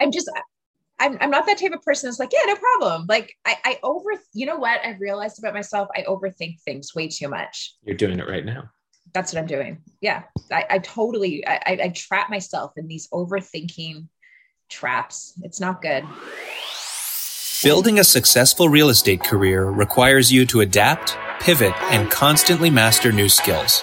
I'm just I'm, I'm not that type of person that's like, yeah, no problem. Like I, I over, you know what I've realized about myself? I overthink things way too much. You're doing it right now. That's what I'm doing. Yeah. I, I totally, I, I, I trap myself in these overthinking traps. It's not good. Building a successful real estate career requires you to adapt, pivot, and constantly master new skills.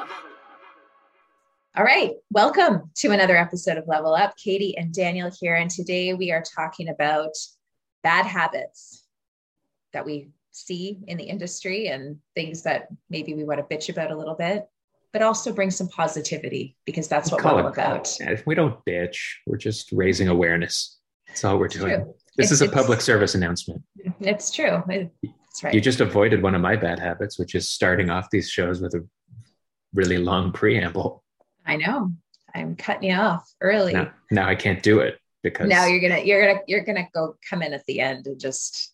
All right, welcome to another episode of Level Up. Katie and Daniel here, and today we are talking about bad habits that we see in the industry and things that maybe we want to bitch about a little bit, but also bring some positivity because that's what we're all about. If we don't bitch, we're just raising awareness. That's all we're it's doing. True. This it's, is a public service announcement. It's true. That's right. You just avoided one of my bad habits, which is starting off these shows with a really long preamble. I know. I'm cutting you off early. Now, now I can't do it because now you're gonna you're gonna you're gonna go come in at the end and just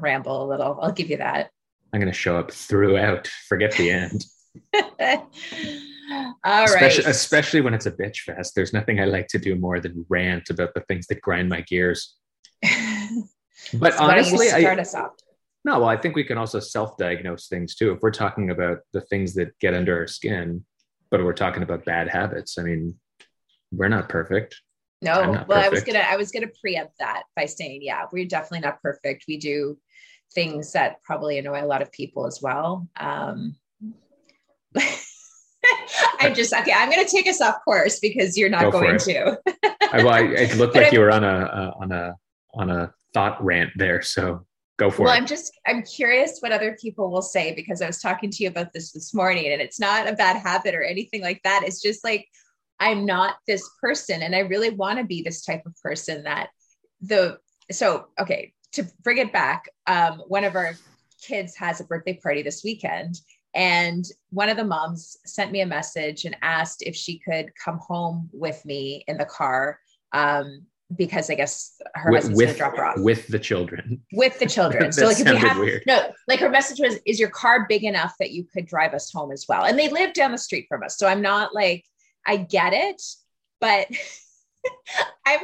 ramble a little. I'll give you that. I'm gonna show up throughout. Forget the end. All especially, right. especially when it's a bitch fest. There's nothing I like to do more than rant about the things that grind my gears. but so honestly, start I, us off? No, well, I think we can also self-diagnose things too. If we're talking about the things that get under our skin, but we're talking about bad habits. I mean, we're not perfect. No, well, perfect. I was gonna I was gonna preempt that by saying, yeah, we're definitely not perfect. We do things that probably annoy a lot of people as well. Um, I just okay. I'm going to take us off course because you're not Go going to. I, well, I, it looked like you were on a uh, on a on a thought rant there. So go for well, it. Well, I'm just I'm curious what other people will say because I was talking to you about this this morning, and it's not a bad habit or anything like that. It's just like I'm not this person, and I really want to be this type of person that the so okay to bring it back. Um, one of our kids has a birthday party this weekend. And one of the moms sent me a message and asked if she could come home with me in the car um, because I guess her with, husband's with, gonna drop her off with the children. With the children. so like if you have weird. no, like her message was, "Is your car big enough that you could drive us home as well?" And they live down the street from us, so I'm not like I get it, but I'm.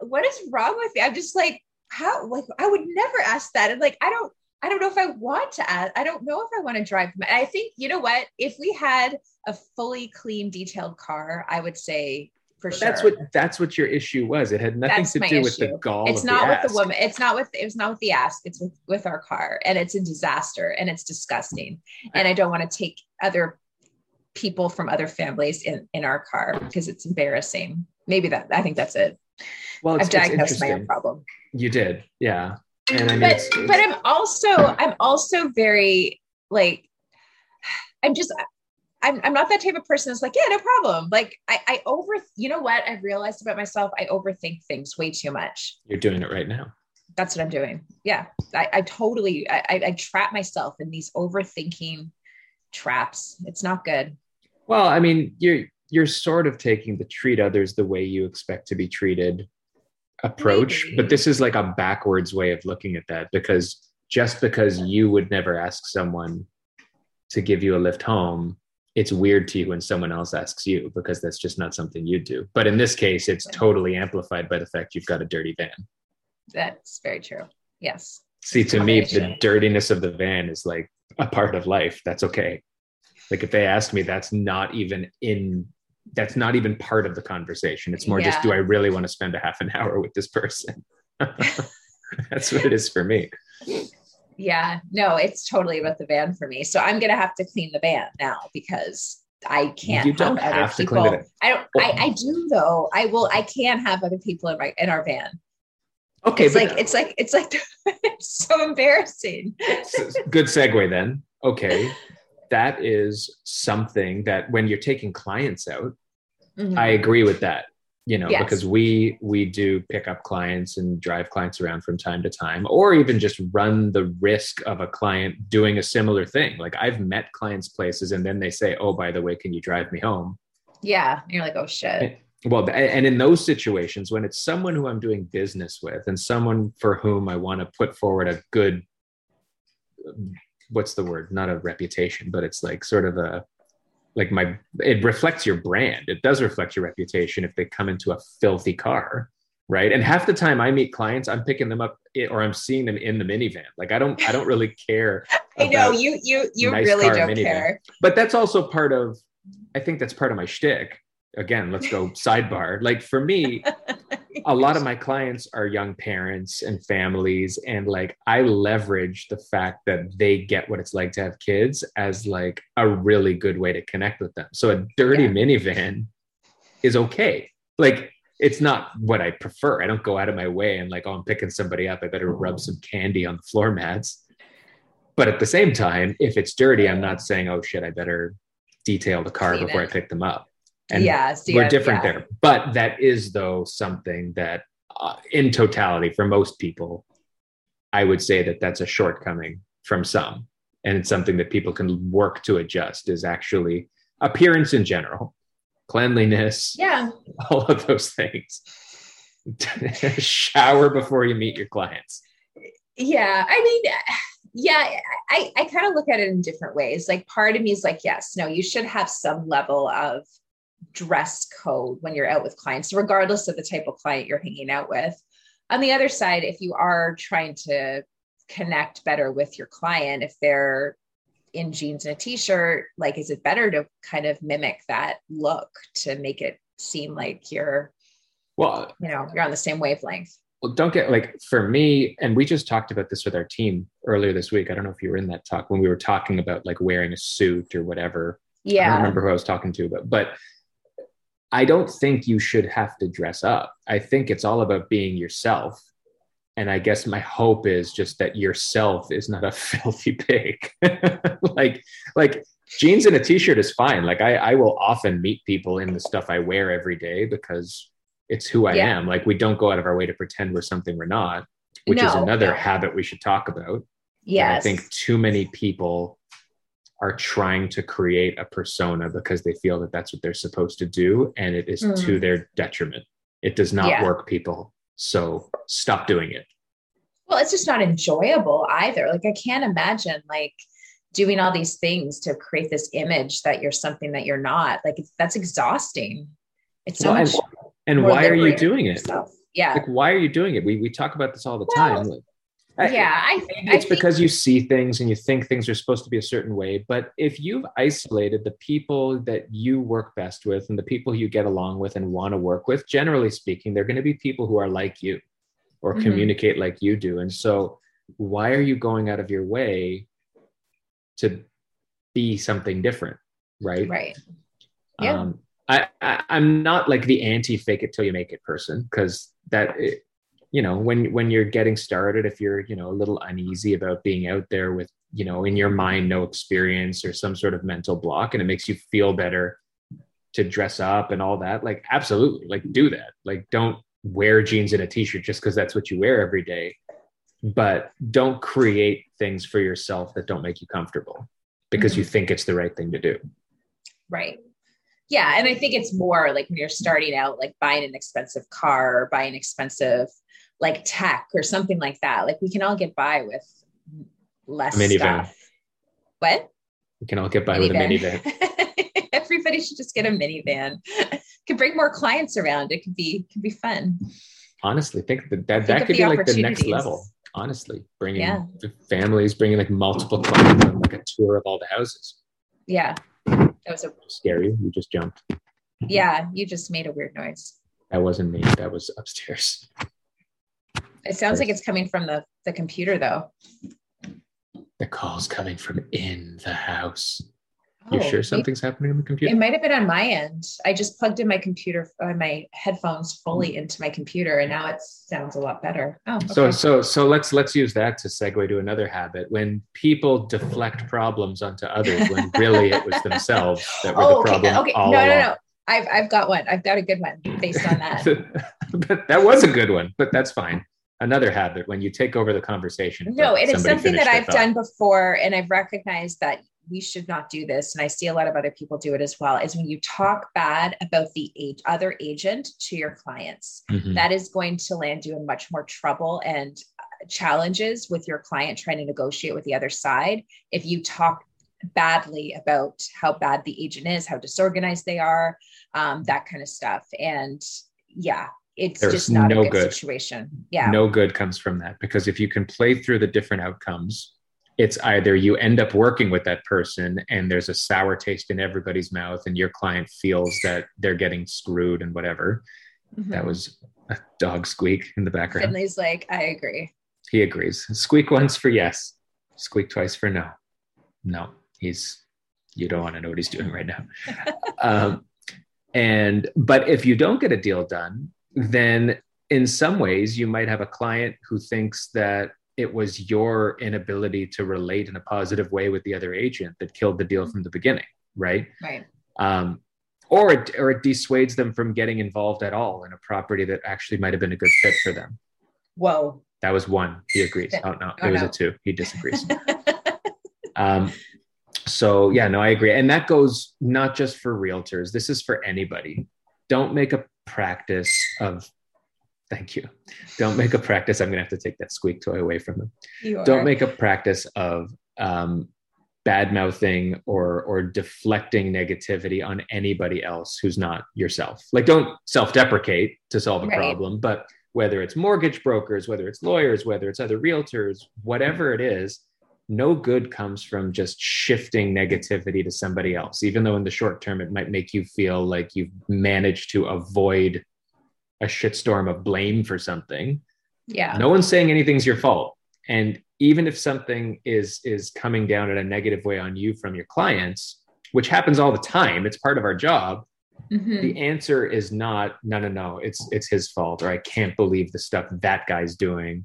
What is wrong with me? I'm just like how like I would never ask that, and like I don't. I don't know if I want to ask. I don't know if I want to drive. I think you know what? If we had a fully clean, detailed car, I would say for sure. That's what that's what your issue was. It had nothing that's to do issue. with the gall. It's not the with ask. the woman. It's not with it was not with the ask. It's with with our car, and it's a disaster, and it's disgusting. And I don't want to take other people from other families in in our car because it's embarrassing. Maybe that I think that's it. Well, I've diagnosed my own problem. You did, yeah. And I mean, but it's, it's, but I'm also I'm also very like I'm just I'm, I'm not that type of person that's like, yeah, no problem. Like I, I over, you know what I've realized about myself? I overthink things way too much. You're doing it right now. That's what I'm doing. Yeah. I, I totally, I, I trap myself in these overthinking traps. It's not good. Well, I mean, you're, you're sort of taking the treat others the way you expect to be treated approach, Maybe. but this is like a backwards way of looking at that because just because you would never ask someone to give you a lift home it's weird to you when someone else asks you because that's just not something you do. But in this case, it's totally amplified by the fact you've got a dirty van. That's very true. Yes. See, to me, the dirtiness of the van is like a part of life. That's okay. Like if they ask me, that's not even in that's not even part of the conversation. It's more yeah. just do I really want to spend a half an hour with this person? that's what it is for me. Yeah, no, it's totally about the van for me. So I'm gonna have to clean the van now because I can't. You don't have, have to people. clean it. I don't. I, I do though. I will. I can have other people in my in our van. Okay, it's like it's like it's like it's so embarrassing. Good segue then. Okay, that is something that when you're taking clients out, mm-hmm. I agree with that. You know Yes. because we we do pick up clients and drive clients around from time to time or even just run the risk of a client doing a similar thing like i've met clients places and then they say oh by the way can you drive me home Yeah. And you're like, oh shit. well and in those situations when it's someone who i'm doing business with and someone for whom i want to put forward a good what's the word not a reputation but it's like sort of a like my it reflects your brand it does reflect your reputation if they come into a filthy car right and half the time i meet clients i'm picking them up or i'm seeing them in the minivan like i don't i don't really care I know you you you nice really don't minivan. care. but that's also part of i think that's part of my shtick again let's go sidebar. Like for me a lot of my clients are young parents and families and like i leverage the fact that they get what it's like to have kids as like a really good way to connect with them. So a dirty Yeah. minivan is okay. Like it's not what i prefer. I don't go out of my way and like oh i'm picking somebody up. I better rub mm. some candy on the floor mats. But at the same time if it's dirty i'm not saying oh shit i better detail the car before it. i pick them up and yeah. So we're different yeah. there but that is though something that uh, in totality for most people i would say that that's a shortcoming from some and it's something that people can work to adjust is actually appearance in general cleanliness Yeah. all of those things shower before you meet your clients Yeah. I mean, yeah, I, I kind of look at it in different ways. Like part of me is like, yes, no, you should have some level of dress code when you're out with clients, regardless of the type of client you're hanging out with. On the other side, if you are trying to connect better with your client, if they're in jeans and a t-shirt, like is it better to kind of mimic that look to make it seem like you're, well you know, you're on the same wavelength? well don't get like for me and we just talked about this with our team earlier this week i don't know if you were in that talk when we were talking about like wearing a suit or whatever Yeah. I don't remember who I was talking to, but but I don't think you should have to dress up. I think it's all about being yourself. And I guess my hope is just that yourself is not a filthy pig. like like jeans and a t-shirt is fine. Like I, I will often meet people in the stuff I wear every day because it's who I Yeah. am. Like we don't go out of our way to pretend we're something we're not, which is another no. habit we should talk about. Yes. I think too many people are trying to create a persona because they feel that that's what they're supposed to do, and it is to Mm. their detriment. It does not Yeah. work, people. So stop doing it. Well, it's just not enjoyable either. Like I can't imagine like doing all these things to create this image that you're something that you're not. Like it's, that's exhausting. It's so Well, much. and and why are you doing it? yourself. Yeah. Like, why are you doing it? We we talk about this all the Well, time. Like, yeah. I, Maybe I it's think- because you see things and you think things are supposed to be a certain way. But if you've isolated the people that you work best with and the people you get along with and want to work with, generally speaking, they're going to be people who are like you or Mhm. communicate like you do. And so, why are you going out of your way to be something different? Right. right. Yeah. Um, I, I I'm not like the anti fake it till you make it person because that it, you know when when you're getting started if you're you know a little uneasy about being out there with you know in your mind no experience or some sort of mental block and it makes you feel better to dress up and all that like absolutely like do that like don't wear jeans and a t-shirt just because that's what you wear every day but don't create things for yourself that don't make you comfortable because you mm-hmm. think it's the right thing to do Right. Yeah. And I think it's more like when you're starting out, like buying an expensive car or buying expensive like tech or something like that. Like we can all get by with less Minivan. stuff. What? we can all get by with a minivan Everybody should just get a minivan. Could bring more clients around. It could be could be fun. honestly think that that, Think that could be like the next level honestly bringing Yeah. families bringing like multiple clients on like a tour of all the houses Yeah. That was a scary you just jumped yeah, you just made a weird noise. that wasn't me that was upstairs It sounds like it's coming from the the computer though. the call's coming from in the house you Oh, sure maybe- something's happening on the computer? It might have been on my end. I just plugged in my computer, uh, my headphones fully into my computer, and now it sounds a lot better. Oh, okay. so so so let's let's use that to segue to another habit when people deflect problems onto others when really it was themselves that were oh, the okay, problem okay. all No, no, along. no. I've I've got one. I've got a good one based on that. but that was a good one, but that's fine. Another habit when you take over the conversation. No, it is something that I've thought. done before, and I've recognized that we should not do this. And I see a lot of other people do it as well. Is when you talk bad about the age, other agent to your clients, Mhm. that is going to land you in much more trouble and uh, challenges with your client trying to negotiate with the other side. If you talk badly about how bad the agent is, how disorganized they are, um, that kind of stuff. And yeah, it's There's just not no a good, good. situation. Yeah. no good comes from that because if you can play through the different outcomes it's either you end up working with that person and there's a sour taste in everybody's mouth and your client feels that they're getting screwed and whatever Mhm. that was a dog squeak in the background Finley's like, I agree. he agrees squeak once for yes squeak twice for no no he's you don't want to know what he's doing right now um, and but if you don't get a deal done then in some ways you might have a client who thinks that it was your inability to relate in a positive way with the other agent that killed the deal from the beginning right Right. um, or it, or it dissuades them from getting involved at all in a property that actually might have been a good fit for them Whoa. that was one. He agrees. Oh no, Oh, it was no. a two. He disagrees. um, so yeah, no, I agree, and that goes not just for realtors. This is for anybody. Don't make a practice of. Thank you. Don't make a practice. I'm gonna have to take that squeak toy away from them. You Don't are. make a practice of um, bad mouthing or or deflecting negativity on anybody else who's not yourself. Like, don't self deprecate to solve a Right. problem, but whether it's mortgage brokers, whether it's lawyers, whether it's other realtors, whatever it is, no good comes from just shifting negativity to somebody else, even though in the short term it might make you feel like you've managed to avoid a shitstorm of blame for something. yeah. No one's saying anything's your fault. And even if something is is coming down in a negative way on you from your clients, which happens all the time, it's part of our job, Mhm. the answer is not no no no it's it's his fault or i can't believe the stuff that guy's doing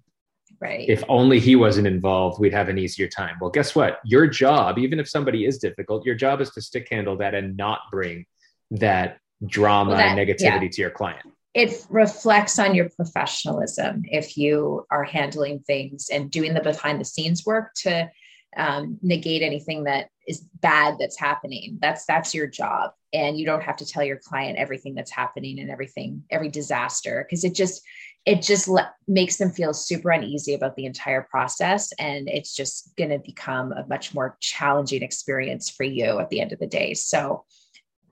Right. if only he wasn't involved we'd have an easier time. Well guess what? Your job even if somebody is difficult your job is to stick handle that and not bring that drama Well, that- and negativity to your client. It reflects on your professionalism if you are handling things and doing the behind the scenes work to um, negate anything that is bad that's happening. That's that's your job. And you don't have to tell your client everything that's happening and everything every disaster because it just it just le- makes them feel super uneasy about the entire process and it's just going to become a much more challenging experience for you at the end of the day so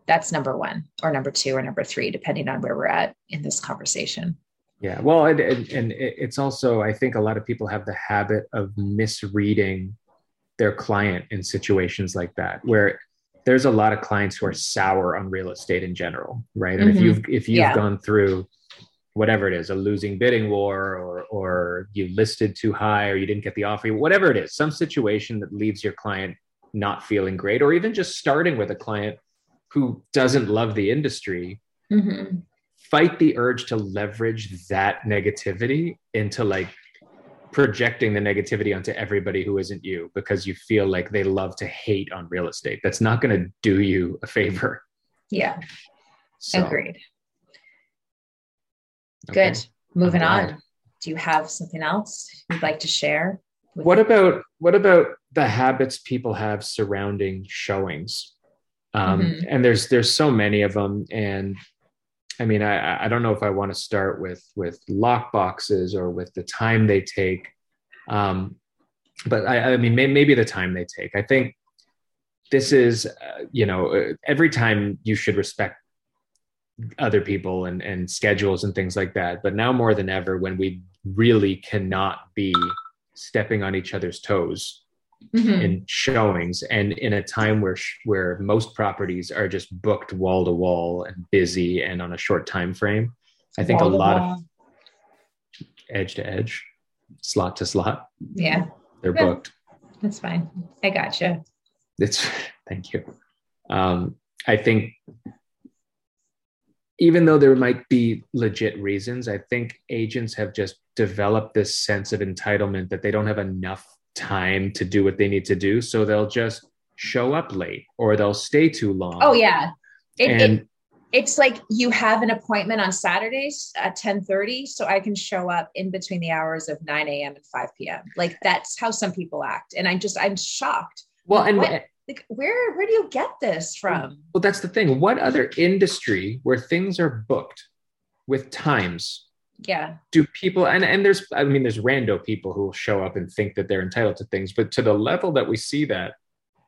that's number one or number two or number three depending on where we're at in this conversation yeah well and, and, and it's also i think a lot of people have the habit of misreading their client in situations like that where there's a lot of clients who are sour on real estate in general right and if Mhm. you've if you've Yeah. gone through whatever it is a losing bidding war or or you listed too high or you didn't get the offer whatever it is some situation that leaves your client not feeling great or even just starting with a client who doesn't love the industry Mhm. fight the urge to leverage that negativity into like projecting the negativity onto everybody who isn't you because you feel like they love to hate on real estate. That's not going to do you a favor. yeah So, agreed okay. good moving on do you have something else you'd like to share What about what about the habits people have surrounding showings? Um, Mhm. And there's there's so many of them, and I mean I I don't know if I want to start with with lock boxes or with the time they take, um, but I, I mean may, maybe the time they take. I think this is uh, you know uh, every time you should respect other people and and schedules and things like that. But now more than ever, when we really cannot be stepping on each other's toes Mhm. in showings and in a time where sh- where most properties are just booked wall to wall and busy and on a short time frame i think Wall a lot wall. of edge to edge slot to slot yeah they're Yeah. booked that's fine i gotcha it's thank you um, i think even though there might be legit reasons i think agents have just developed this sense of entitlement that they don't have enough time to do what they need to do so they'll just show up late or they'll stay too long oh yeah it, and it it's like you have an appointment on Saturdays at 10 30. So I can show up in between the hours of 9 a.m. and 5 p.m. Like that's how some people act. And I'm just, I'm shocked. Well, and What- like, where, where do you get this from? well, that's the thing. What other industry where things are booked with times Yeah. do people and and there's I mean there's rando people who will show up and think that they're entitled to things, but to the level that we see that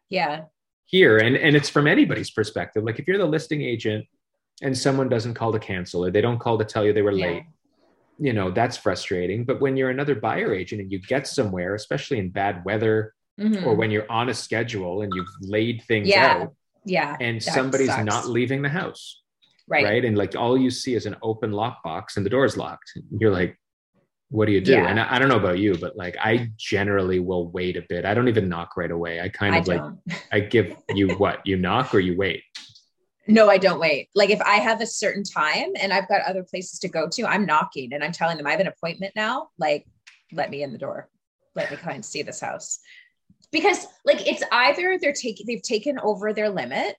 Yeah. here and and it's from anybody's perspective. Like if you're the listing agent and someone doesn't call to cancel or they don't call to tell you they were Yeah. late, you know, that's frustrating. But when you're another buyer agent and you get somewhere, especially in bad weather Mhm. or when you're on a schedule and you've laid things Yeah. out yeah. and somebody's sucks. not leaving the house right. right. And like all you see is an open lockbox and the door's locked. You're like, what do you do? Yeah. And I, I don't know about you, but like I generally will wait a bit. I don't even knock right away. I kind I of like. I give you what you knock or you wait. No, I don't wait. Like if I have a certain time and I've got other places to go to, I'm knocking and I'm telling them I have an appointment now. Like, let me in the door. Let me come and see this house. Because like it's either they're taking they've taken over their limit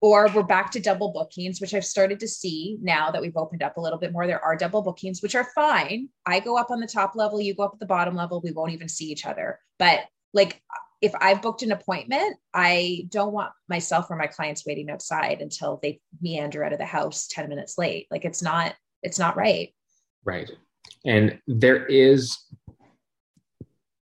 or we're back to double bookings, which I've started to see now that we've opened up a little bit more. There are double bookings, which are fine. I go up on the top level, you go up at the bottom level, we won't even see each other. But like if I've booked an appointment, I don't want myself or my clients waiting outside until they meander out of the house 10 minutes late. Like it's not, it's not right. Right. And there is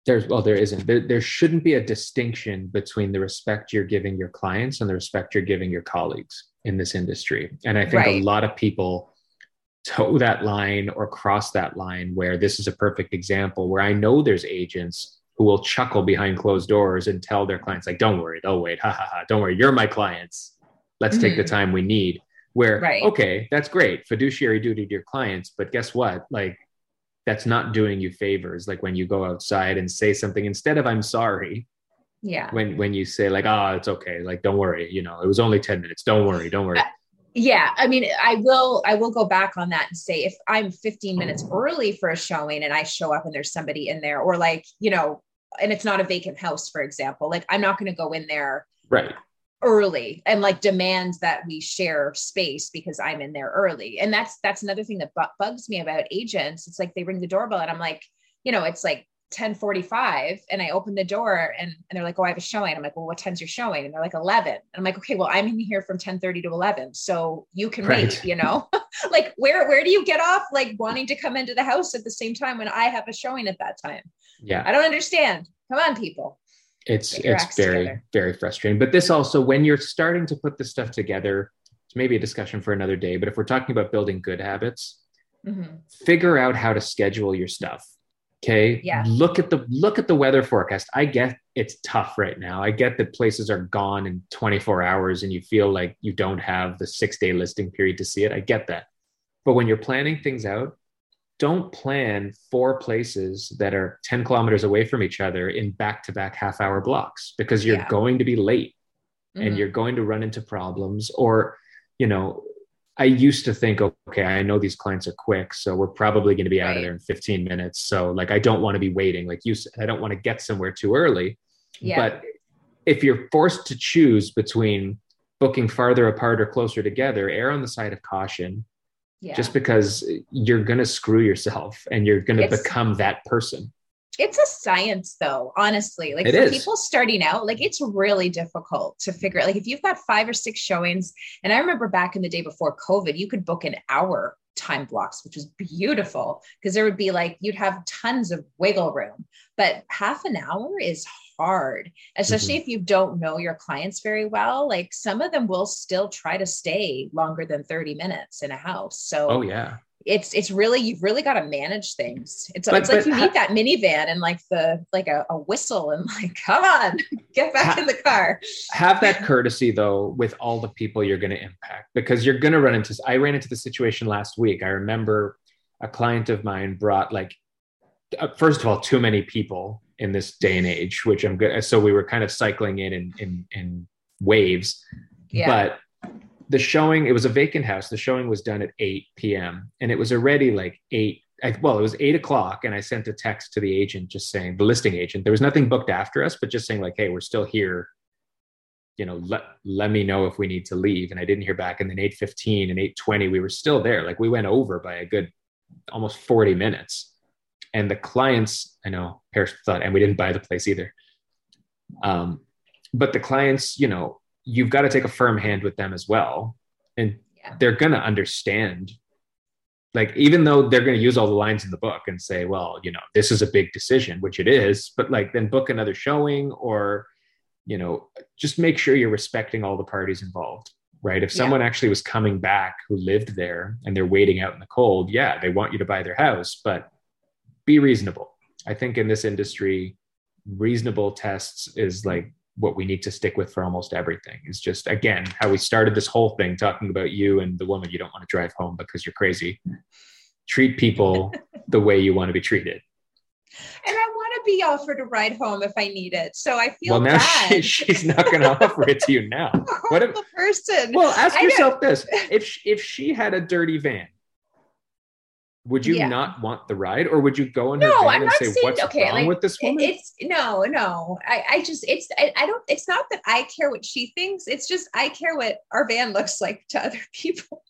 there's well there isn't. There, there shouldn't be a distinction between the respect you're giving your clients and the respect you're giving your colleagues in this industry. And i think a lot of people toe that line or cross that line where this is a perfect example where i know there's agents who will chuckle behind closed doors and tell their clients like don't worry they'll wait ha ha ha don't worry you're my clients. Let's take the Mhm. time we need. Where Right. okay that's great. Fiduciary duty to your clients but guess what? Like that's not doing you favors like when you go outside and say something instead of i'm sorry Yeah. when when you say like oh it's okay like don't worry you know it was only 10 minutes don't worry don't worry uh, Yeah. I mean, I will, I will go back on that and say if I'm 15 minutes oh. early for a showing and I show up and there's somebody in there, or like, you know, and it's not a vacant house, for example, like I'm not going to go in there right early and like demand that we share space because I'm in there early. And that's that's another thing that bu- bugs me about agents. It's like they ring the doorbell and I'm like, you know, it's like 1045 and I open the door and, and they're like, oh, I have a showing. I'm like, well, what time's your showing? And they're like 11. And I'm like, okay, well, I'm in here from 1030 to 11. So you can Right. wait, you know, like where, where do you get off like wanting to come into the house at the same time when I have a showing at that time? yeah I don't understand. Come on, people. It's it's very together. very frustrating but this also when you're starting to put this stuff together it's maybe a discussion for another day but if we're talking about building good habits Mhm. figure out how to schedule your stuff okay Yeah. look at the look at the weather forecast i get it's tough right now i get that places are gone in 24 hours and you feel like you don't have the six day listing period to see it i get that but when you're planning things out don't plan four places that are 10 kilometers away from each other in back-to-back half hour blocks because you're Yeah. going to be late and Mhm. you're going to run into problems or you know i used to think okay i know these clients are quick so we're probably going to be out of there in 15 minutes so like i don't want to be waiting like you said i don't want to get somewhere too early Yeah. but if you're forced to choose between booking farther apart or closer together err on the side of caution yeah. just because you're going to screw yourself and you're going to become that person it's a science though honestly like It for is. people starting out like it's really difficult to figure out like if you've got five or six showings and i remember back in the day before covid you could book an hour time blocks which was beautiful because there would be like you'd have tons of wiggle room but half an hour is hard especially if you don't know your clients very well like some of them will still try to stay longer than 30 minutes in a house so oh yeah it's it's really you've really got to manage things. It's But- it's like you need that minivan and like the like a, a whistle and like come on get back Ha- in the car. have that courtesy though with all the people you're going to impact because you're going to run into i ran into the situation last week i remember a client of mine brought like uh, first of all too many people in this day and age which i'm good so we were kind of cycling in in in, in waves Yeah. but the showing it was a vacant house the showing was done at 8 p.m and it was already like 8 I, well it was 8 o'clock and i sent a text to the agent just saying the listing agent there was nothing booked after us but just saying like hey we're still here you know, let let me know if we need to leave. And I didn't hear back. And then 8:15 and 8:20, we were still there. Like we went over by a good almost 40 minutes. And the clients, I know Paris thought, and we didn't buy the place either. Um, but the clients, you know, you've got to take a firm hand with them as well. And Yeah. they're gonna understand. Like, even though they're gonna use all the lines in the book and say, well, you know, this is a big decision, which it is, but like then book another showing or you know, just make sure you're respecting all the parties involved, right? If Yeah. someone actually was coming back who lived there and they're waiting out in the cold, yeah, they want you to buy their house, but be reasonable. I think in this industry, reasonable tests is like what we need to stick with for almost everything. Is just again how we started this whole thing talking about you and the woman you don't want to drive home because you're crazy. Treat people the way you want to be treated. And I want to be offered a ride home if I need it. So I feel well, now she, she's not going to offer it to you now. What if, person. Well, ask yourself this: if if she had a dirty van, would you Yeah. not want the ride, or would you go her No, van I'm and not say, saying- "What's okay, wrong like, with this woman?" it's no no i i just it's I, I don't it's not that i care what she thinks it's just i care what our van looks like to other people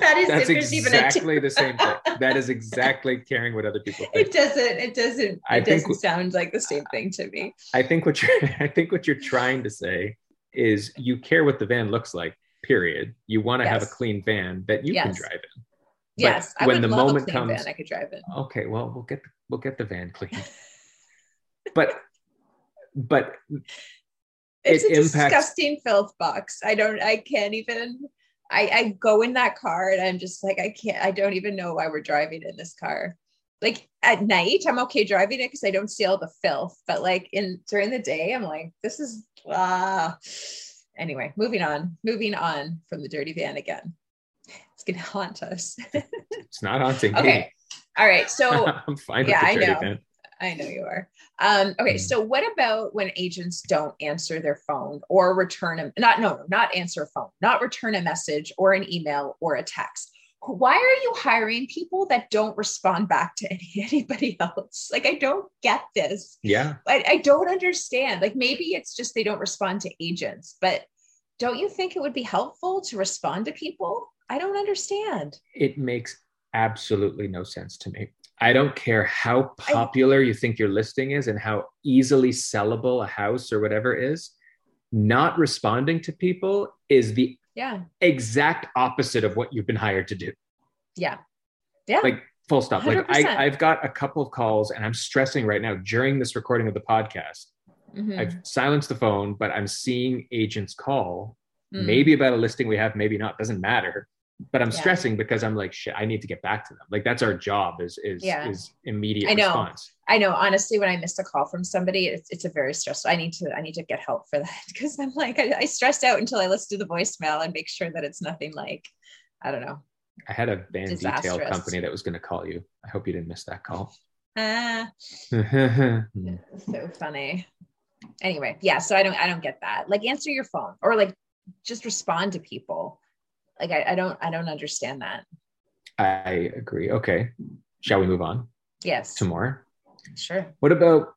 that is That's if even a exactly the same thing. That is exactly caring what other people think. it doesn't it doesn't I it think- doesn't sound like the same thing to me I think what you're I think what you're trying to say is you care what the van looks like. Period. You want to have a clean van that you can drive in. Yes when the moment comes- van i could drive it Okay, well we'll get the, we'll get the van cleaned. but but it's it a impacts- disgusting filth box i don't i can't even I, I go in that car and I'm just like, I can't, I don't even know why we're driving in this car. Like at night, I'm okay driving it because I don't see all the filth. But like in during the day, I'm like, this is ah. Anyway, moving on, moving on from the dirty van again. It's gonna haunt us. it's not haunting okay. me. All right. So I'm fine Yeah, I with the dirty know. van. I know you are. Um, okay, Mm. so what about when agents don't answer their phone or return a not no, not answer a phone, not return a message or an email or a text? Why are you hiring people that don't respond back to any, anybody else? Like, I don't get this. Yeah. I, I don't understand. Like, maybe it's just they don't respond to agents, but don't you think it would be helpful to respond to people? I don't understand. it makes absolutely no sense to me. I don't care how popular you think your listing is and how easily sellable a house or whatever is. Not responding to people is the Yeah. exact opposite of what you've been hired to do. Yeah. Yeah. Like full stop. Like 100%. I, I've got a couple of calls and I'm stressing right now during this recording of the podcast. Mhm. I've silenced the phone, but I'm seeing agents call Mm. maybe about a listing we have, maybe not, doesn't matter. But I'm Yeah. stressing because I'm like, shit, I need to get back to them. Like that's our job is is Yeah. is immediate I know. response. I know honestly when I missed a call from somebody it's, it's a very stressful I need to I need to get help for that because I'm like I, I stressed out until I listen to the voicemail and make sure that it's nothing like I don't know I had a van detail company that was going to call you. I hope you didn't miss that call. ah Hmm. so funny anyway yeah so I don't I don't get that like answer your phone or like just respond to people like I, I don't I don't understand that I agree. Okay. Shall we move on yes to more? sure What about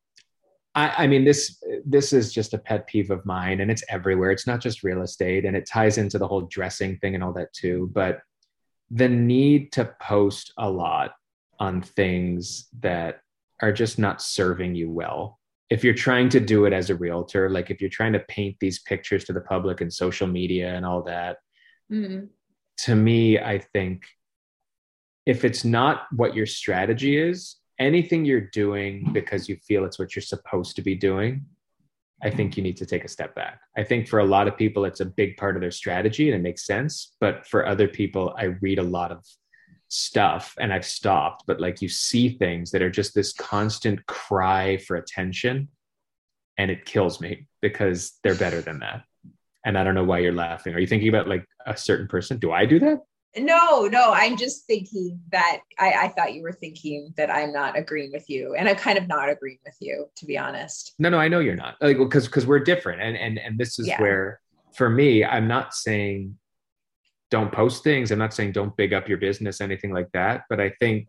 I, I mean this this is just a pet peeve of mine and it's everywhere. It's not just real estate and it ties into the whole dressing thing and all that too. But the need to post a lot on things that are just not serving you well. If you're trying to do it as a realtor, like if you're trying to paint these pictures to the public and social media and all that, Mhm. to me, I think if it's not what your strategy is, anything you're doing because you feel it's what you're supposed to be doing, I think you need to take a step back. I think for a lot of people, it's a big part of their strategy and it makes sense. But for other people, I read a lot of stuff and I've stopped, but like you see things that are just this constant cry for attention and it kills me because they're better than that. And I don't know why you're laughing. Are you thinking about like a certain person? Do I do that? No, no, I'm just thinking that I, I thought you were thinking that I'm not agreeing with you, and I'm kind of not agreeing with you, to be honest. No, no, I know you're not. Like, because because we're different, and and and this is Yeah. where, for me, I'm not saying don't post things. I'm not saying don't big up your business, anything like that. But I think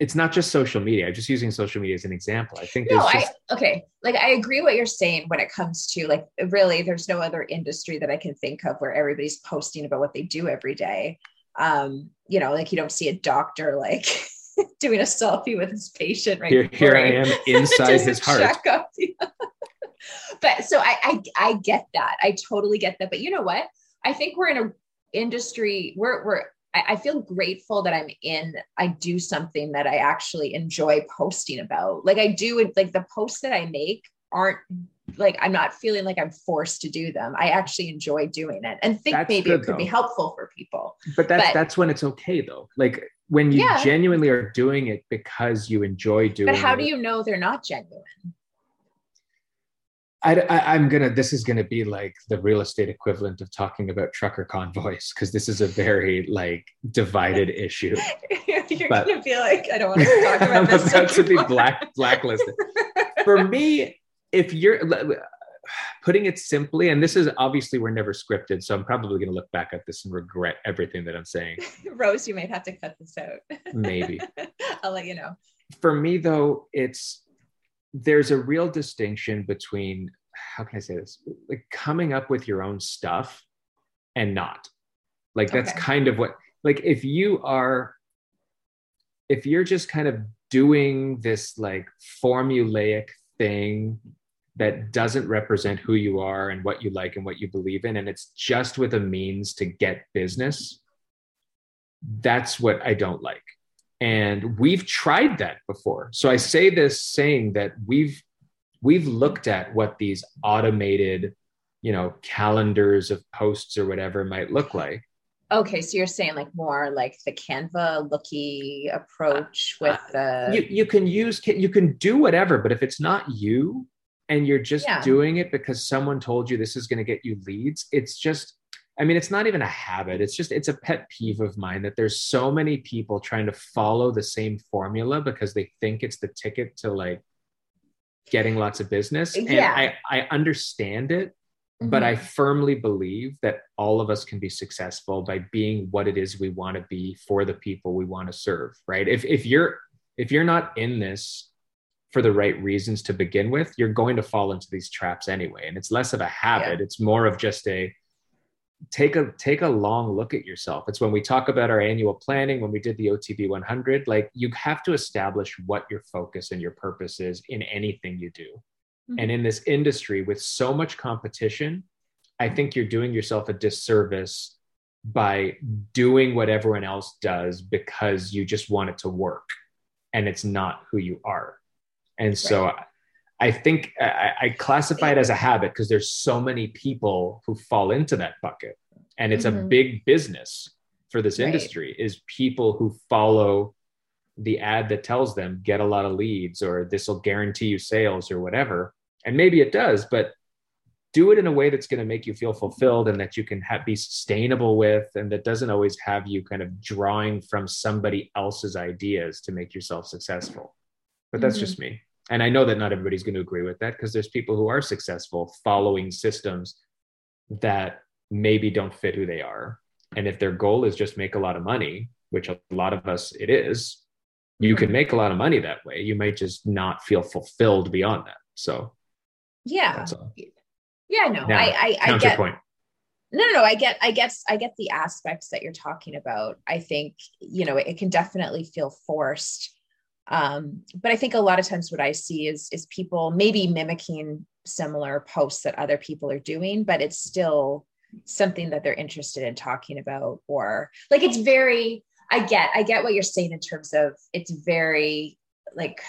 it's not just social media. I'm just using social media as an example. I think no, just, I okay. Like I agree what you're saying when it comes to like really there's no other industry that I can think of where everybody's posting about what they do every day. Um, you know, like you don't see a doctor like doing a selfie with his patient right here, here I am inside his heart. but so I, I I get that. I totally get that. But you know what? I think we're in a industry we're we're I, feel grateful that I'm in, I do something that I actually enjoy posting about. Like I do like the posts that I make aren't like I'm not feeling like I'm forced to do them. I actually enjoy doing it and think that's maybe good, it could though. be helpful for people. But that's but, that's when it's okay though. Like when you yeah. genuinely are doing it because you enjoy doing it. But how it, do you know they're not genuine? I, I, am gonna. This is gonna be like the real estate equivalent of talking about trucker convoys because this is a very like divided issue. You're but, gonna be like, I don't want to talk about I'm this. about to be black blacklisted. For me, if you're putting it simply, and this is obviously we're never scripted, so I'm probably gonna look back at this and regret everything that I'm saying. Rose, you might have to cut this out. Maybe. I'll let you know. For me, though, it's there's a real distinction between how can I say this? Like coming up with your own stuff and not. Like that's okay. kind of what like if you are if you're just kind of doing this like formulaic thing that doesn't represent who you are and what you like and what you believe in and it's just with a means to get business that's what I don't like and we've tried that before so i say this saying that we've we've looked at what these automated you know calendars of posts or whatever might look like okay so you're saying like more like the canva looky approach uh, with the uh, you, you can use you can do whatever but if it's not you and you're just yeah. doing it because someone told you this is going to get you leads it's just I mean, it's not even a habit. It's just, it's a pet peeve of mine that there's so many people trying to follow the same formula because they think it's the ticket to like getting lots of business. And yeah. I, I understand it, mm-hmm. but I mm-hmm. firmly believe that all of us can be successful by being what it is we want to be for the people we want to serve. Right. If, if you're, if you're not in this for the right reasons to begin with, you're going to fall into these traps anyway. And it's less of a habit. Yeah. It's more of just a, take a take a long look at yourself it's when we talk about our annual planning when we did the otb 100 like you have to establish what your focus and your purpose is in anything you do mm-hmm. and in this industry with so much competition i think you're doing yourself a disservice by doing what everyone else does because you just want it to work and it's not who you are and right. I think I, I classify it as a habit because there's so many people who fall into that bucket. And it's mm-hmm. a big business for this industry right. is people who follow the ad that tells them get a lot of leads or this will guarantee you sales or whatever. And maybe it does, but do it in a way that's going to make you feel fulfilled and that you can be sustainable with and that doesn't always have you kind of drawing from somebody else's ideas to make yourself successful. But that's mm-hmm. just me and I know that not everybody's going to agree with that because there's people who are successful following systems that maybe don't fit who they are. And if their goal is just make a lot of money, which a lot of us it is, you can make a lot of money that way. You might just not feel fulfilled beyond that. So, yeah, yeah, no, now, I, I, I get. No, no, no. I get, I guess, I get the aspects that you're talking about. I think you know it can definitely feel forced um, but I think a lot of times what I see is is people maybe mimicking similar posts that other people are doing, but it's still something that they're interested in talking about or like it's very I get I get what you're saying in terms of it's very like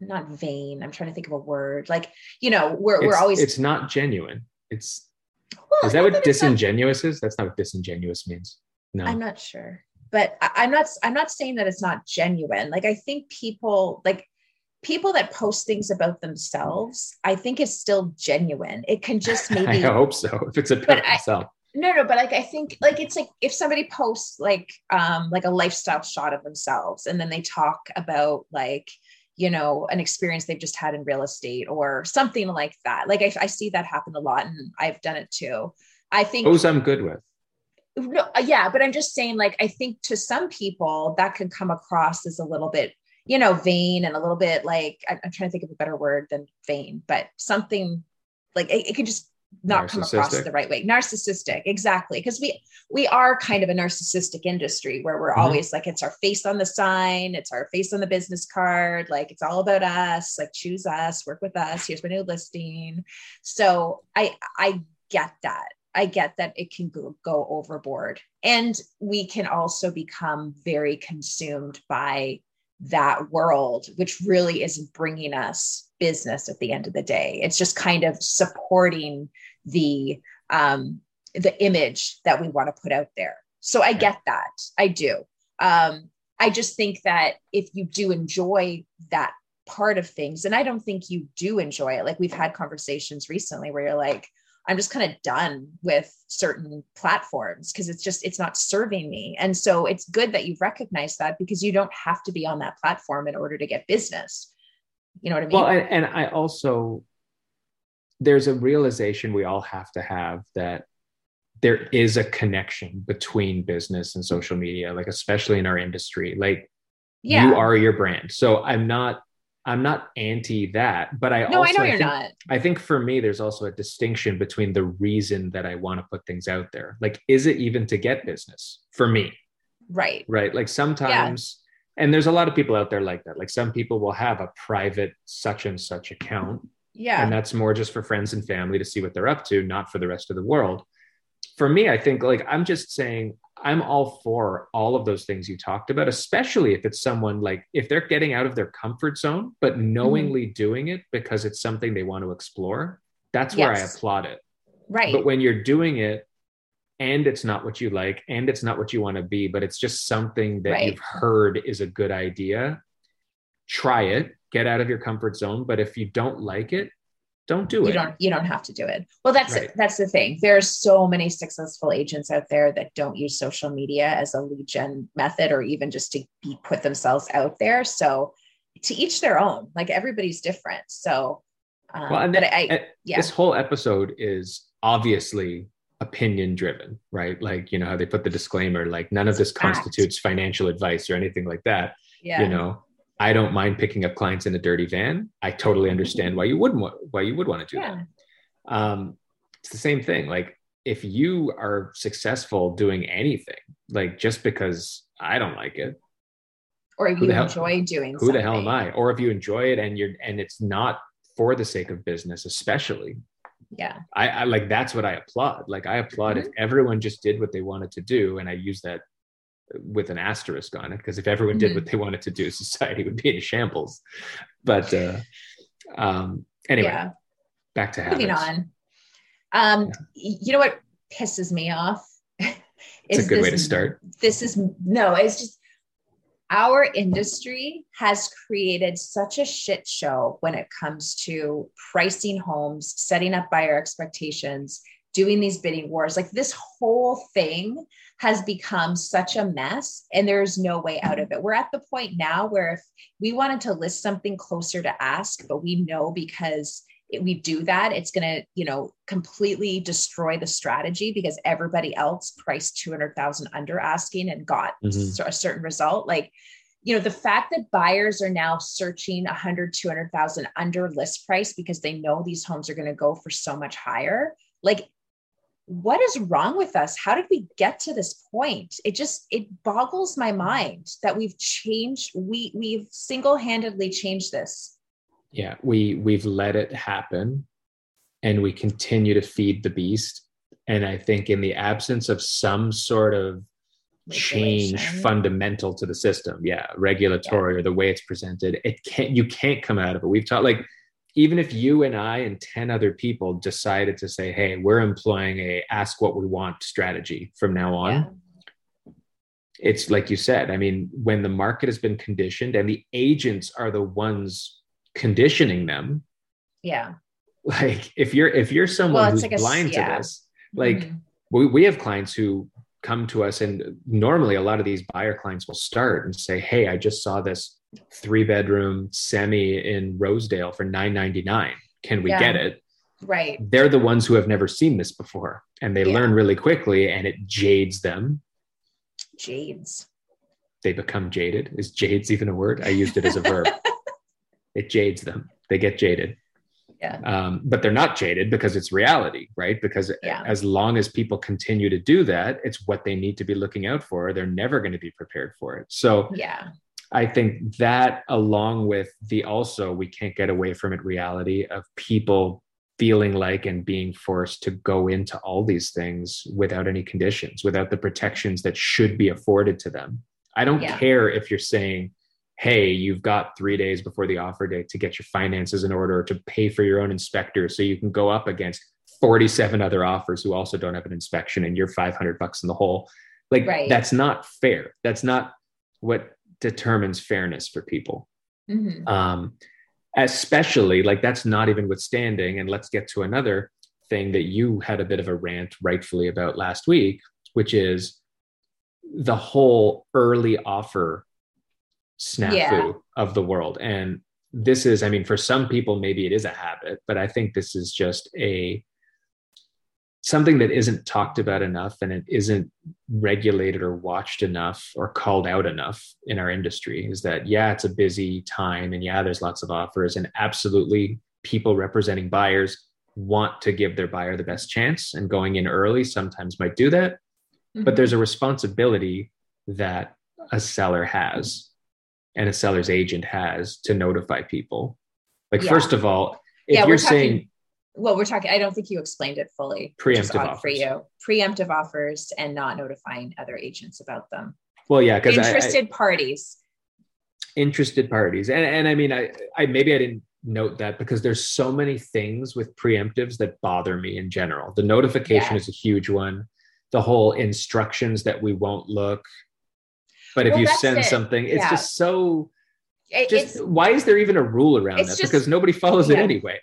not vain. I'm trying to think of a word. Like, you know, we're it's, we're always it's not genuine. It's well, is that what disingenuous not, is? That's not what disingenuous means. No. I'm not sure but I, am not i'm not saying that it's not genuine. Like i think people like people that post things about themselves i think is still genuine. It can just maybe i hope so if it's about themselves. no no but like i think like it's like if somebody posts like um like a lifestyle shot of themselves and then they talk about like you know an experience they've just had in real estate or something like that. Like i, I see that happen a lot and i've done it too. I think those i'm good with no, uh, yeah, but I'm just saying, like, I think to some people that could come across as a little bit, you know, vain and a little bit like I'm, I'm trying to think of a better word than vain, but something like it, it could just not come across the right way. Narcissistic exactly because we we are kind of a narcissistic industry where we're mm-hmm. always like it's our face on the sign it's our face on the business card like it's all about us like choose us work with us here's my new listing. So i i get that I get that it can go, go overboard. And we can also become very consumed by that world, which really isn't bringing us business at the end of the day. It's just kind of supporting the um, the image that we want to put out there. So I get that. I do. Um, I just think that if you do enjoy that part of things, and I don't think you do enjoy it. Like we've had conversations recently where you're like, I'm just kind of done with certain platforms because it's just it's not serving me. And so it's good that you've recognized that because you don't have to be on that platform in order to get business. You know what I mean? Well, and, and I also there's a realization we all have to have that there is a connection between business and social media, like especially in our industry. Like yeah. you are your brand. So I'm not I'm not anti that, but I no, also I know I you're think, not. I think for me, there's also a distinction between the reason that I want to put things out there. Like, is it even to get business for me? Right. Right. Like sometimes, yeah. and there's a lot of people out there like that. Like some people will have a private such and such account. Yeah. And that's more just for friends and family to see what they're up to, not for the rest of the world. For me, I think like I'm just saying I'm all for all of those things you talked about, especially if it's someone like if they're getting out of their comfort zone, but mm-hmm. knowingly mm-hmm. doing it because it's something they want to explore. That's where yes. I applaud it. Right. But when you're doing it and it's not what you like and it's not what you want to be, but it's just something that right. you've heard is a good idea, try it, get out of your comfort zone. But if you don't like it, don't do you it. don't you don't have to do it. Well that's right. that's the thing. There's so many successful agents out there that don't use social media as a lead gen method or even just to be put themselves out there. So to each their own. Like everybody's different. So um, well and then, I, I yeah. this whole episode is obviously opinion driven right? Like you know how they put the disclaimer like none of this constitutes financial advice or anything like that yeah. you know I don't mind picking up clients in a dirty van. I totally understand why you wouldn't want, why you would want to do yeah. that. Um, it's the same thing. Like if you are successful doing anything, like just because I don't like it, or you enjoy doing, who something. the hell am I? Or if you enjoy it and you're and it's not for the sake of business, especially. Yeah, I, I like that's what I applaud. Like I applaud mm-hmm. if everyone just did what they wanted to do, and I use that with an asterisk on it because if everyone did mm-hmm. what they wanted to do, society would be in shambles. But uh, um, anyway, yeah. back to moving on. Um, yeah. You know what pisses me off? it's a good this, way to start. This is no, it's just our industry has created such a shit show when it comes to pricing homes, setting up buyer expectations, doing these bidding wars. Like this whole thing has become such a mess and there's no way out of it. We're at the point now where if we wanted to list something closer to ask, but we know because we do that, it's going to, you know, completely destroy the strategy because everybody else priced 200,000 under asking and got mm-hmm. a certain result. Like, you know, the fact that buyers are now searching 100, 200,000 under list price because they know these homes are going to go for so much higher. Like what is wrong with us? How did we get to this point? It just it boggles my mind that we've changed we we've single-handedly changed this. Yeah we we've let it happen and we continue to feed the beast. And i think in the absence of some sort of change fundamental to the system yeah regulatory yeah. or the way it's presented it can't you can't come out of it. We've talked like even if you and I and 10 other people decided to say, hey, we're employing a ask what we want strategy from now on, yeah. it's like you said, I mean, when the market has been conditioned and the agents are the ones conditioning them. Yeah. Like if you're if you're someone well, who's like blind a, yeah. to this, like mm-hmm. we, we have clients who come to us and normally a lot of these buyer clients will start and say, Hey, I just saw this three bedroom semi in Rosedale for 999. Can we yeah. get it? Right. They're the ones who have never seen this before and they Yeah. learn really quickly and it jades them. Jades. They become jaded. Is jades even a word? I used it as a verb. It jades them. They get jaded. Yeah. Um, but they're not jaded because it's reality, right? Because Yeah. as long as people continue to do that, it's what they need to be looking out for. They're never going to be prepared for it. So Yeah. I think that, along with the also, we can't get away from it reality of people feeling like and being forced to go into all these things without any conditions, without the protections that should be afforded to them. I don't Yeah. care if you're saying, hey, you've got three days before the offer date to get your finances in order to pay for your own inspector so you can go up against 47 other offers who also don't have an inspection and you're 500 bucks in the hole. Like, Right. that's not fair. That's not what determines fairness for people Mhm. um, especially like that's not even withstanding and let's get to another thing that you had a bit of a rant rightfully about last week which is the whole early offer snafu Yeah. of the world and this is i mean for some people maybe it is a habit but i think this is just a something that isn't talked about enough and it isn't regulated or watched enough or called out enough in our industry is that yeah it's a busy time and yeah there's lots of offers and absolutely people representing buyers want to give their buyer the best chance and going in early sometimes might do that but Mhm. there's a responsibility that a seller has and a seller's agent has to notify people like Yeah. first of all if Yeah, we're you're talking saying well, we're talking. I don't think you explained it fully. Preemptive odd for offers. you. Preemptive offers and not notifying other agents about them. well yeah because Interested parties. interested parties and and i mean i i maybe i didn't note that because there's so many things with preemptives that bother me in general the notification Yeah. is a huge one the whole instructions that we won't look but if Well, you send it. something it's Yeah. just so It- just it's why is there even a rule around that just- because nobody follows it anyway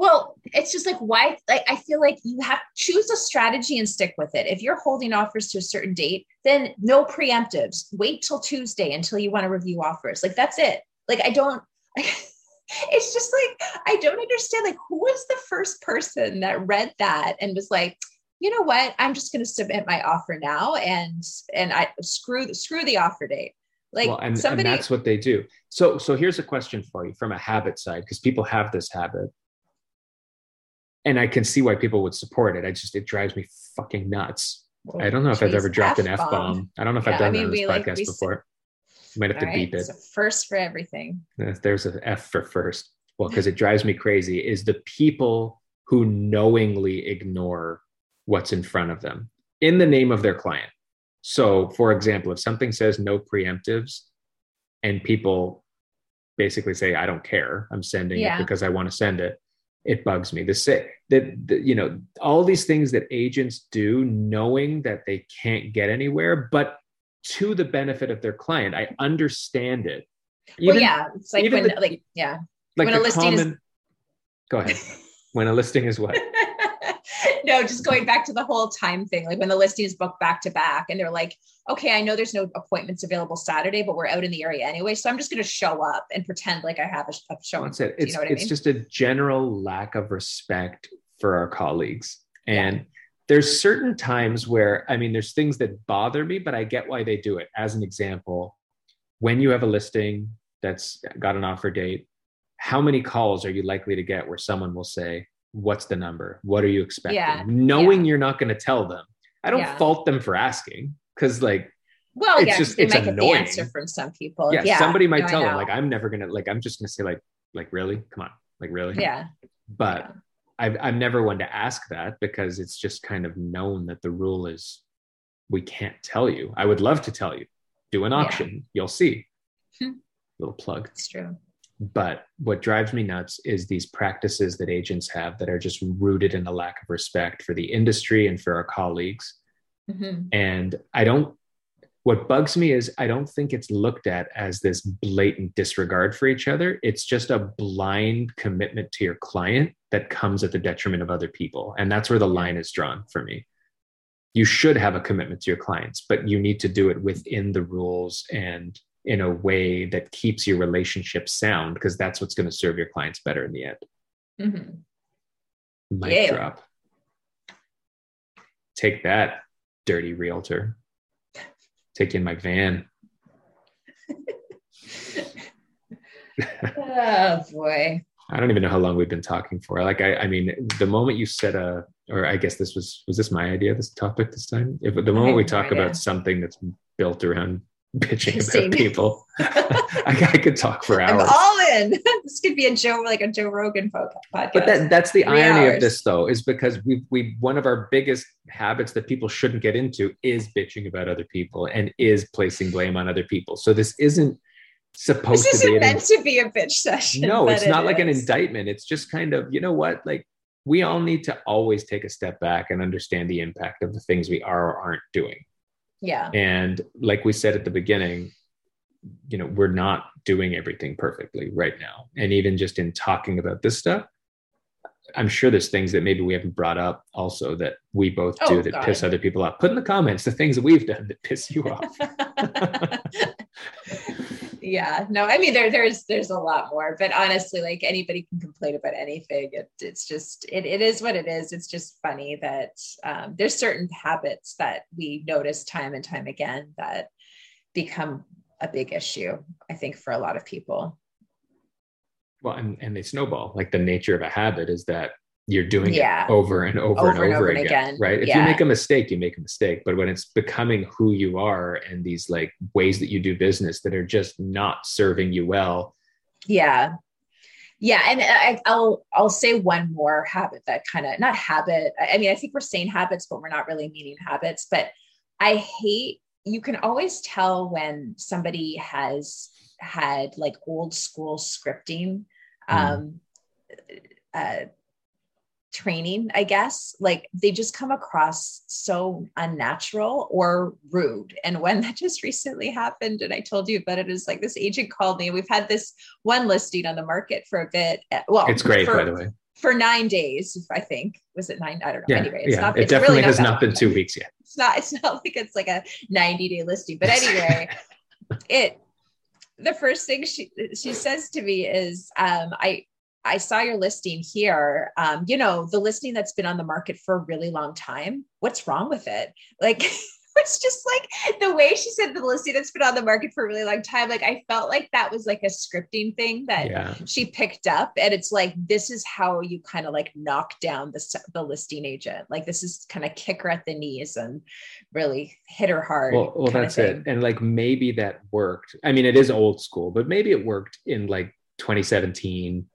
well, it's just like why like I feel like you have choose a strategy and stick with it. If you're holding offers to a certain date, then no preemptives. Wait till Tuesday until you want to review offers. Like that's it. Like I don't it's just like I don't understand like who was the first person that read that and was like you know what? I'm just going to submit my offer now, and and I screw screw the offer date. Like well, and, somebody, and that's what they do so so here's a question for you from a habit side because people have this habit and i can see why people would support it i just it drives me fucking nuts I don't know if I've ever dropped an F F-bomb. I don't know if Yeah, I've done I mean, that on this like, podcast before. You might have to All beep right, it. so first for everything. There's an F for first. Well, because it drives me crazy is the people who knowingly ignore what's in front of them in the name of their client. So, for example, if something says no preemptives and people basically say, I don't care, I'm sending Yeah. it because I want to send it, it bugs me. The say that, you know, all these things that agents do knowing that they can't get anywhere, but to the benefit of their client. I understand it. well, yeah, it's like when the- like yeah. like when a listing is- go ahead when a listing is what no, just going back to the whole time thing. Like when the listing is booked back to back, and they're like, "Okay, I know there's no appointments available Saturday, but we're out in the area anyway, so I'm just going to show up and pretend like I have a, a show." That's it. Do you It's know I it's mean? just a general lack of respect for our colleagues. Yeah. And there's certain times where I mean there's things that bother me, but I get why they do it. As an example, when you have a listing that's got an offer date, how many calls are you likely to get where someone will say, What's the number? What are you expecting? Yeah. Knowing you're not going to tell them. I don't Yeah. fault them for asking because like well, it's yeah, just- it's might get annoying. the answer from some people. yeah, Yeah, somebody might no, tell them like i'm never gonna like i'm just gonna say like like really come on like really yeah, but yeah. I've, i'm never one to ask that because it's just kind of known that the rule is we can't tell you i would love to tell you do an Yeah. auction you'll see Hmm. little plug it's true. But what drives me nuts is these practices that agents have that are just rooted in a lack of respect for the industry and for our colleagues Mhm. and I don't, what bugs me is I don't think it's looked at as this blatant disregard for each other. It's just a blind commitment to your client that comes at the detriment of other people. And that's where the line is drawn for me. You should have a commitment to your clients, but you need to do it within the rules and in a way that keeps your relationship sound because that's what's going to serve your clients better in the end. Mhm. Mic Yeah. drop. Take that, dirty realtor. Take in my van. Oh boy. I don't even know how long we've been talking for. Like, I, I mean, the moment you said a, or I guess this was, was this my idea, this topic this time? If the moment we no talk about something that's built around bitching about people, I, I could talk for hours. I'm hours. all in. this could be a Joe, like a Joe Rogan podcast. But that, that's the Three irony of this, though, is because we we one of our biggest habits that people shouldn't get into is bitching about other people and is placing blame on other people. So this isn't supposed this to be isn't an meant to be a bitch session. no, it's it not like an indictment. It's just kind of you know what, like we all need to always take a step back and understand the impact of the things we are or aren't doing. Yeah. And like we said at the beginning, you know, we're not doing everything perfectly right now. And even just in talking about this stuff, I'm sure there's things that maybe we haven't brought up also that we both do Oh, that God. piss other people off. Put in the comments the things that we've done that piss you off. yeah no i mean there there's there's a lot more but honestly like anybody can complain about anything. It, it's just it, it is what it is. It's just funny that um, there's certain habits that we notice time and time again that become a big issue i think for a lot of people. Well, and, and they snowball. Like the nature of a habit is that you're doing Yeah. it over and over, Over and and over, again, again. Right. If Yeah. you make a mistake, you make a mistake. But when it's becoming who you are and these like ways that you do business that are just not serving you well, Yeah. Yeah. And I, I'll, I'll say one more habit that kind of not habit. I I mean, I think we're saying habits, but we're not really meaning habits, but I hate, you can always tell when somebody has had like old school scripting, um, uh, training, I guess, like they just come across so unnatural or rude. And when that just recently happened, and I told you about it, is like this agent called me. We've had this one listing on the market for a bit. uh, Well, it's great, for, by the way. for nine days, I think. Was it nine? I don't know. Yeah. anyway, it's yeah. not. it definitely really has not been two weeks yet. It's not. It's not like it's like a ninety day listing. But anyway, it. The first thing she she says to me is, um, I I saw your listing here. Um, you know, the listing that's been on the market for a really long time. What's wrong with it? Like, it's just like the way she said the listing that's been on the market for a really long time. Like, I felt like that was like a scripting thing that Yeah. she picked up. And it's like, this is how you kind of like knock down the, the listing agent. Like, this is kind of kick her at the knees and really hit her hard. Well, well, that's it. And like maybe that worked. I mean, it is old school, but maybe it worked in like 2017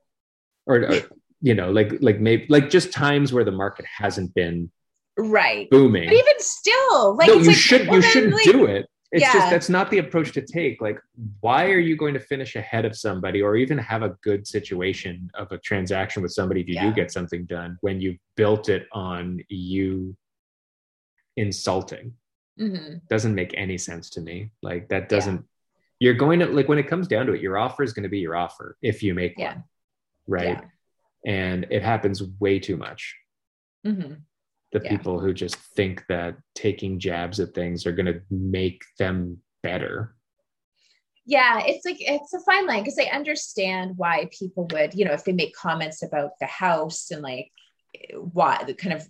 or, or you know, like like maybe like just times where the market hasn't been Right. booming. But even still, like, no, it's you like, should well, you shouldn't like, do it. It's Yeah. just that's not the approach to take. Like, why are you going to finish ahead of somebody or even have a good situation of a transaction with somebody if you Yeah. do get something done when you built it on you insulting? Mhm. Doesn't make any sense to me. Like that doesn't you're going to like when it comes down to it, your offer is going to be your offer if you make Yeah. one. Right. Yeah. And it happens way too much Mhm. the Yeah. people who just think that taking jabs at things are going to make them better. Yeah, it's like it's a fine line because I understand why people would, you know, if they make comments about the house and like why the kind of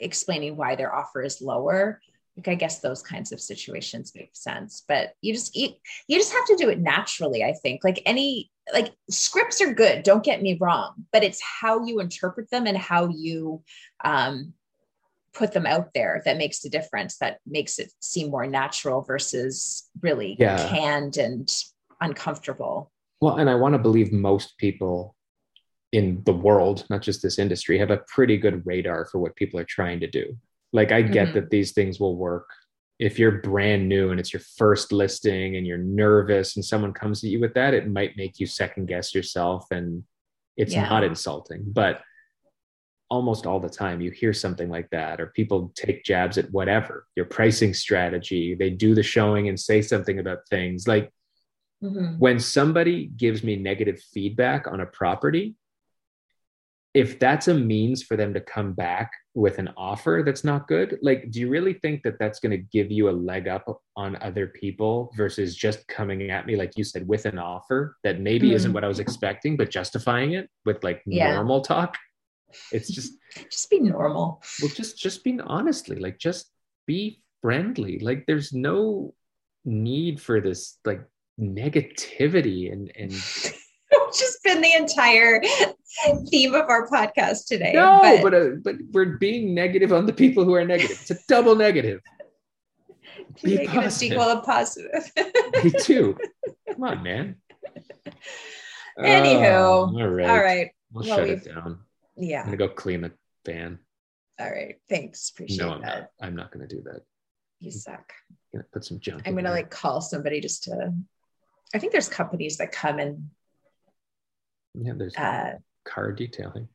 explaining why their offer is lower. Like I guess those kinds of situations make sense, but you just you, you just have to do it naturally. I think like any like scripts are good. Don't get me wrong, but it's how you interpret them and how you um, put them out there that makes the difference. That makes it seem more natural versus really Yeah. canned and uncomfortable. Well, and I want to believe most people in the world, not just this industry, have a pretty good radar for what people are trying to do. Like, I get Mhm. that these things will work. If you're brand new and it's your first listing and you're nervous and someone comes at you with that, it might make you second guess yourself and it's Yeah. not insulting. But almost all the time, you hear something like that, or people take jabs at whatever your pricing strategy, they do the showing and say something about things. Like, Mhm. when somebody gives me negative feedback on a property, if that's a means for them to come back with an offer that's not good, like, do you really think that that's going to give you a leg up on other people versus just coming at me, like you said, with an offer that maybe isn't Mhm. what I was expecting, but justifying it with like Yeah. normal talk? It's just just be normal. well, just just being honestly, like just be friendly. Like there's no need for this like negativity and and just been the entire theme of our podcast today. no, but but uh, but we're being negative on the people who are negative. It's a double negative. be a positive. sequel of positive. Me too. Come on, man. Anywho, Oh, all right. All right. We'll, Well, shut it down. Yeah. I'm gonna go clean the van. All right. Thanks. Appreciate No, I'm that. not. I'm not gonna do that. You suck. I'm gonna put some junk. I'm gonna there. like call somebody just to. I think there's companies that come and yeah. There's uh car detailing.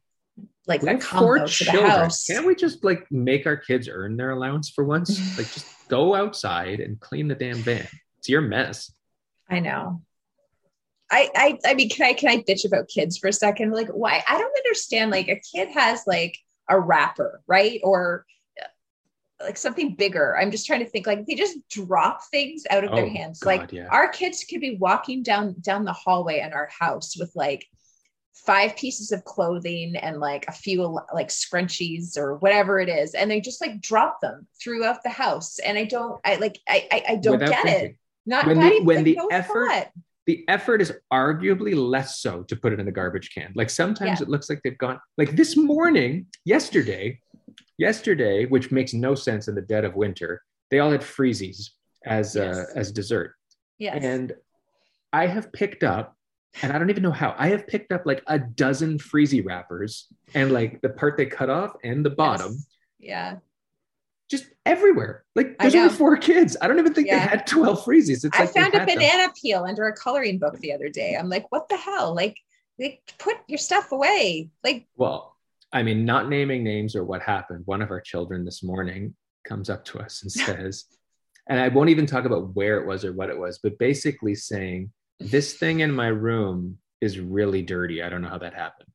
like We have four children. house. Can't we just like make our kids earn their allowance for once? like just go outside and clean the damn van. It's your mess. I know. I, I I mean, can I can I bitch about kids for a second? Like, why? I don't understand. Like, a kid has like a wrapper, right? Or like something bigger. I'm just trying to think. Like, they just drop things out of their Oh, hands. God, like, yeah. our kids could be walking down down the hallway in our house with like five pieces of clothing and like a few like scrunchies or whatever it is, and they just like drop them throughout the house. And I don't. I like. I I, I don't Without get thinking. it. Not When the- when like, the no effort- thought. the effort is arguably less so to put it in the garbage can. Like sometimes Yeah. it looks like they've gone like this morning, yesterday, yesterday, which makes no sense in the dead of winter. They all had freezies as uh, as dessert, Yes. and I have picked up, and I don't even know how. I have picked up like a dozen freezy wrappers, and like the part they cut off and the bottom, Yes. Yeah. just everywhere. Like there's only four kids. I don't even think they had twelve freezies. It's I like found a had them. banana peel under a coloring book the other day. I'm like, what the hell? Like, like put your stuff away. Like, Well, I mean, not naming names or what happened, one of our children this morning comes up to us and says, and I won't even talk about where it was or what it was, but basically saying, This thing in my room is really dirty. I don't know how that happened.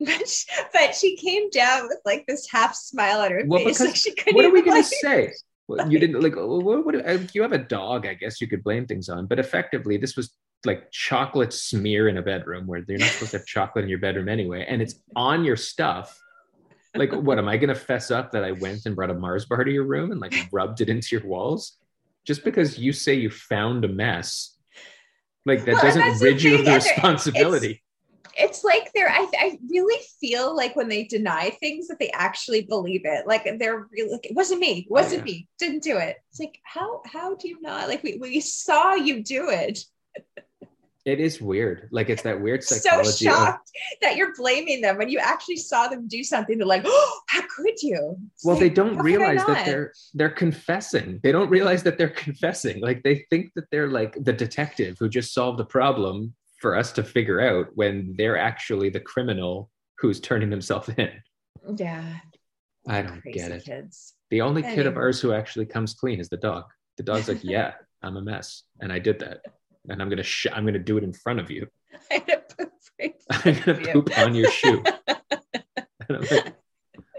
but she, but she came down with like this half smile on her Well, face. Like she couldn't What are we even, going like- to say? Well, you didn't like, what, what, you have a dog, I guess you could blame things on, but effectively, this was like chocolate smear in a bedroom where you're not supposed to have chocolate in your bedroom anyway, and it's on your stuff. Like, what am I going to fess up that I went and brought a Mars bar to your room and like rubbed it into your walls just because you say you found a mess? Like, that Well, doesn't rid you of the responsibility. it's like they're I, I really feel like when they deny things that they actually believe it like they're really like it wasn't me it oh, wasn't Oh, yeah. me didn't do it it's like how how do you not like we, we saw you do it It is weird. Like, it's that weird so psychology. of- shocked that you're blaming them when you actually saw them do something they're like oh how could you? It's well like, they don't how could I realize that they're they're confessing. They don't realize that they're confessing. Like they think that they're like the detective who just solved a problem for us to figure out when they're actually the criminal who's turning himself in. Yeah. I don't crazy get it. kids. The only kid of ours who actually comes clean is the dog. The dog's like yeah i'm a mess and i did that and i'm gonna sh- i'm gonna do it in front of you I had to poop right in i'm gonna you. poop on your shoe like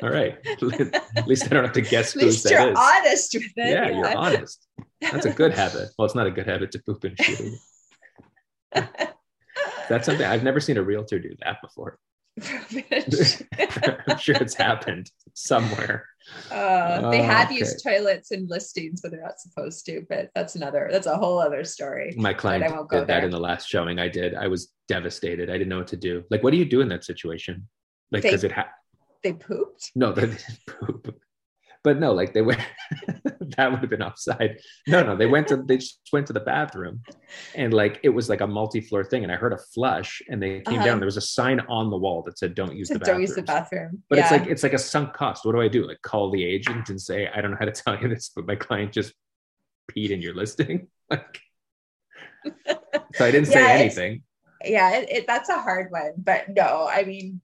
all right at least i don't have to guess least that you're is honest with it yeah, you're honest. That's a good habit. Well, it's not a good habit to poop in a shoe. That's something I've never seen a realtor do that before. I'm sure it's happened somewhere. Uh, they Oh, have okay. used toilets in listings when they're not supposed to, but that's another, that's a whole other story. My client I won't go did that there. in the last showing I did. I was devastated. I didn't know what to do. Like, what do you do in that situation? Like, does it have? They pooped. No, they didn't poop. But no, like they went. that would have been offside. No, no, they went to they just went to the bathroom, and like it was like a multi-floor thing, and I heard a flush, and they came Uh-huh. down. There was a sign on the wall that said, "Don't use the don't bathroom." use the bathroom. But yeah. it's like it's like a sunk cost. What do I do? Like call the agent and say, "I don't know how to tell you this, but my client just peed in your listing." Like, so I didn't say Yeah, it's- anything. yeah, it, it, that's a hard one. But no, I mean,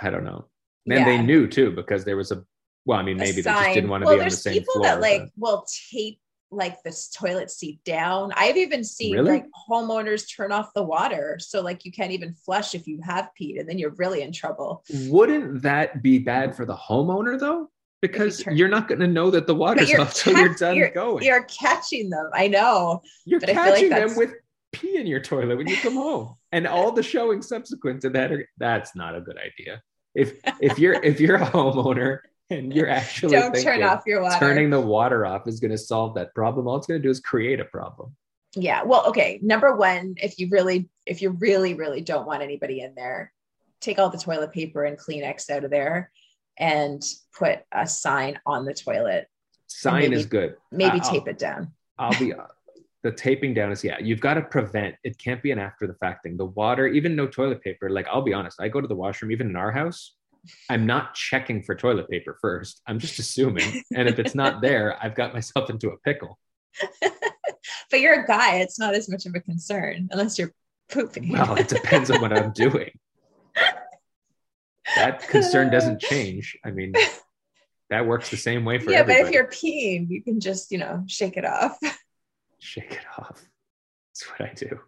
I don't know. And they knew too because there was a. Well, I mean, maybe they just didn't want to well, be on the there's same people floor. that like but- will tape like this toilet seat down. I've even seen Really? like homeowners turn off the water. So like you can't even flush if you have peed and then you're really in trouble. Wouldn't that be bad for the homeowner though? Because turn- you're not going to know that the water's off till you're done you're- going. You're catching them. I know. You're but I feel like catching them with pee in your toilet when you come home, and all the showing subsequent to that are that's not a good idea. if if you're if you're a homeowner and you're actually Don't turn off your water. turning the water off is going to solve that problem, all it's going to do is create a problem. Yeah. Well, okay. Number one, if you really, if you really, really don't want anybody in there, take all the toilet paper and Kleenex out of there and put a sign on the toilet. Sign maybe- is good. Maybe I'll- tape it down. I'll be the taping down is yeah, you've got to prevent it can't be an after the fact thing. The water, even no toilet paper, like I'll be honest, I go to the washroom even in our house. I'm not checking for toilet paper first. I'm just assuming. and if it's not there, I've got myself into a pickle. But you're a guy, it's not as much of a concern unless you're pooping. Well, it depends on what I'm doing. That concern doesn't change. I mean, that works the same way for yeah, but if you're peeing, you can just, you know, shake it off. Shake it off. That's what I do.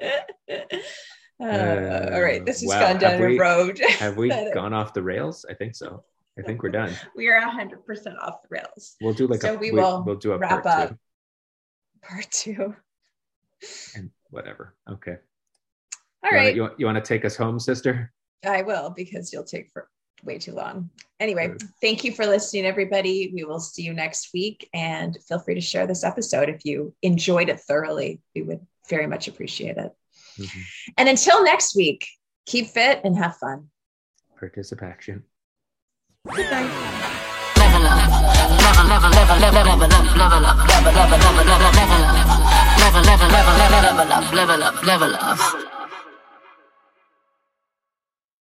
Uh, all right, this has wow, gone down have a we- road. Have we gone off the rails? I think so. I think we're done. we are 100% off the rails. We'll do like So a we will will do a wrap part up. two Part two. and whatever. Okay. All you right. Wanna, you, you want to take us home, sister? I will because you'll take for way too long. Anyway, Good. thank you for listening, everybody. We will see you next week and feel free to share this episode if you enjoyed it thoroughly. We would very much appreciate it. Mhm. And until next week, keep fit and have fun. Participation. Good night.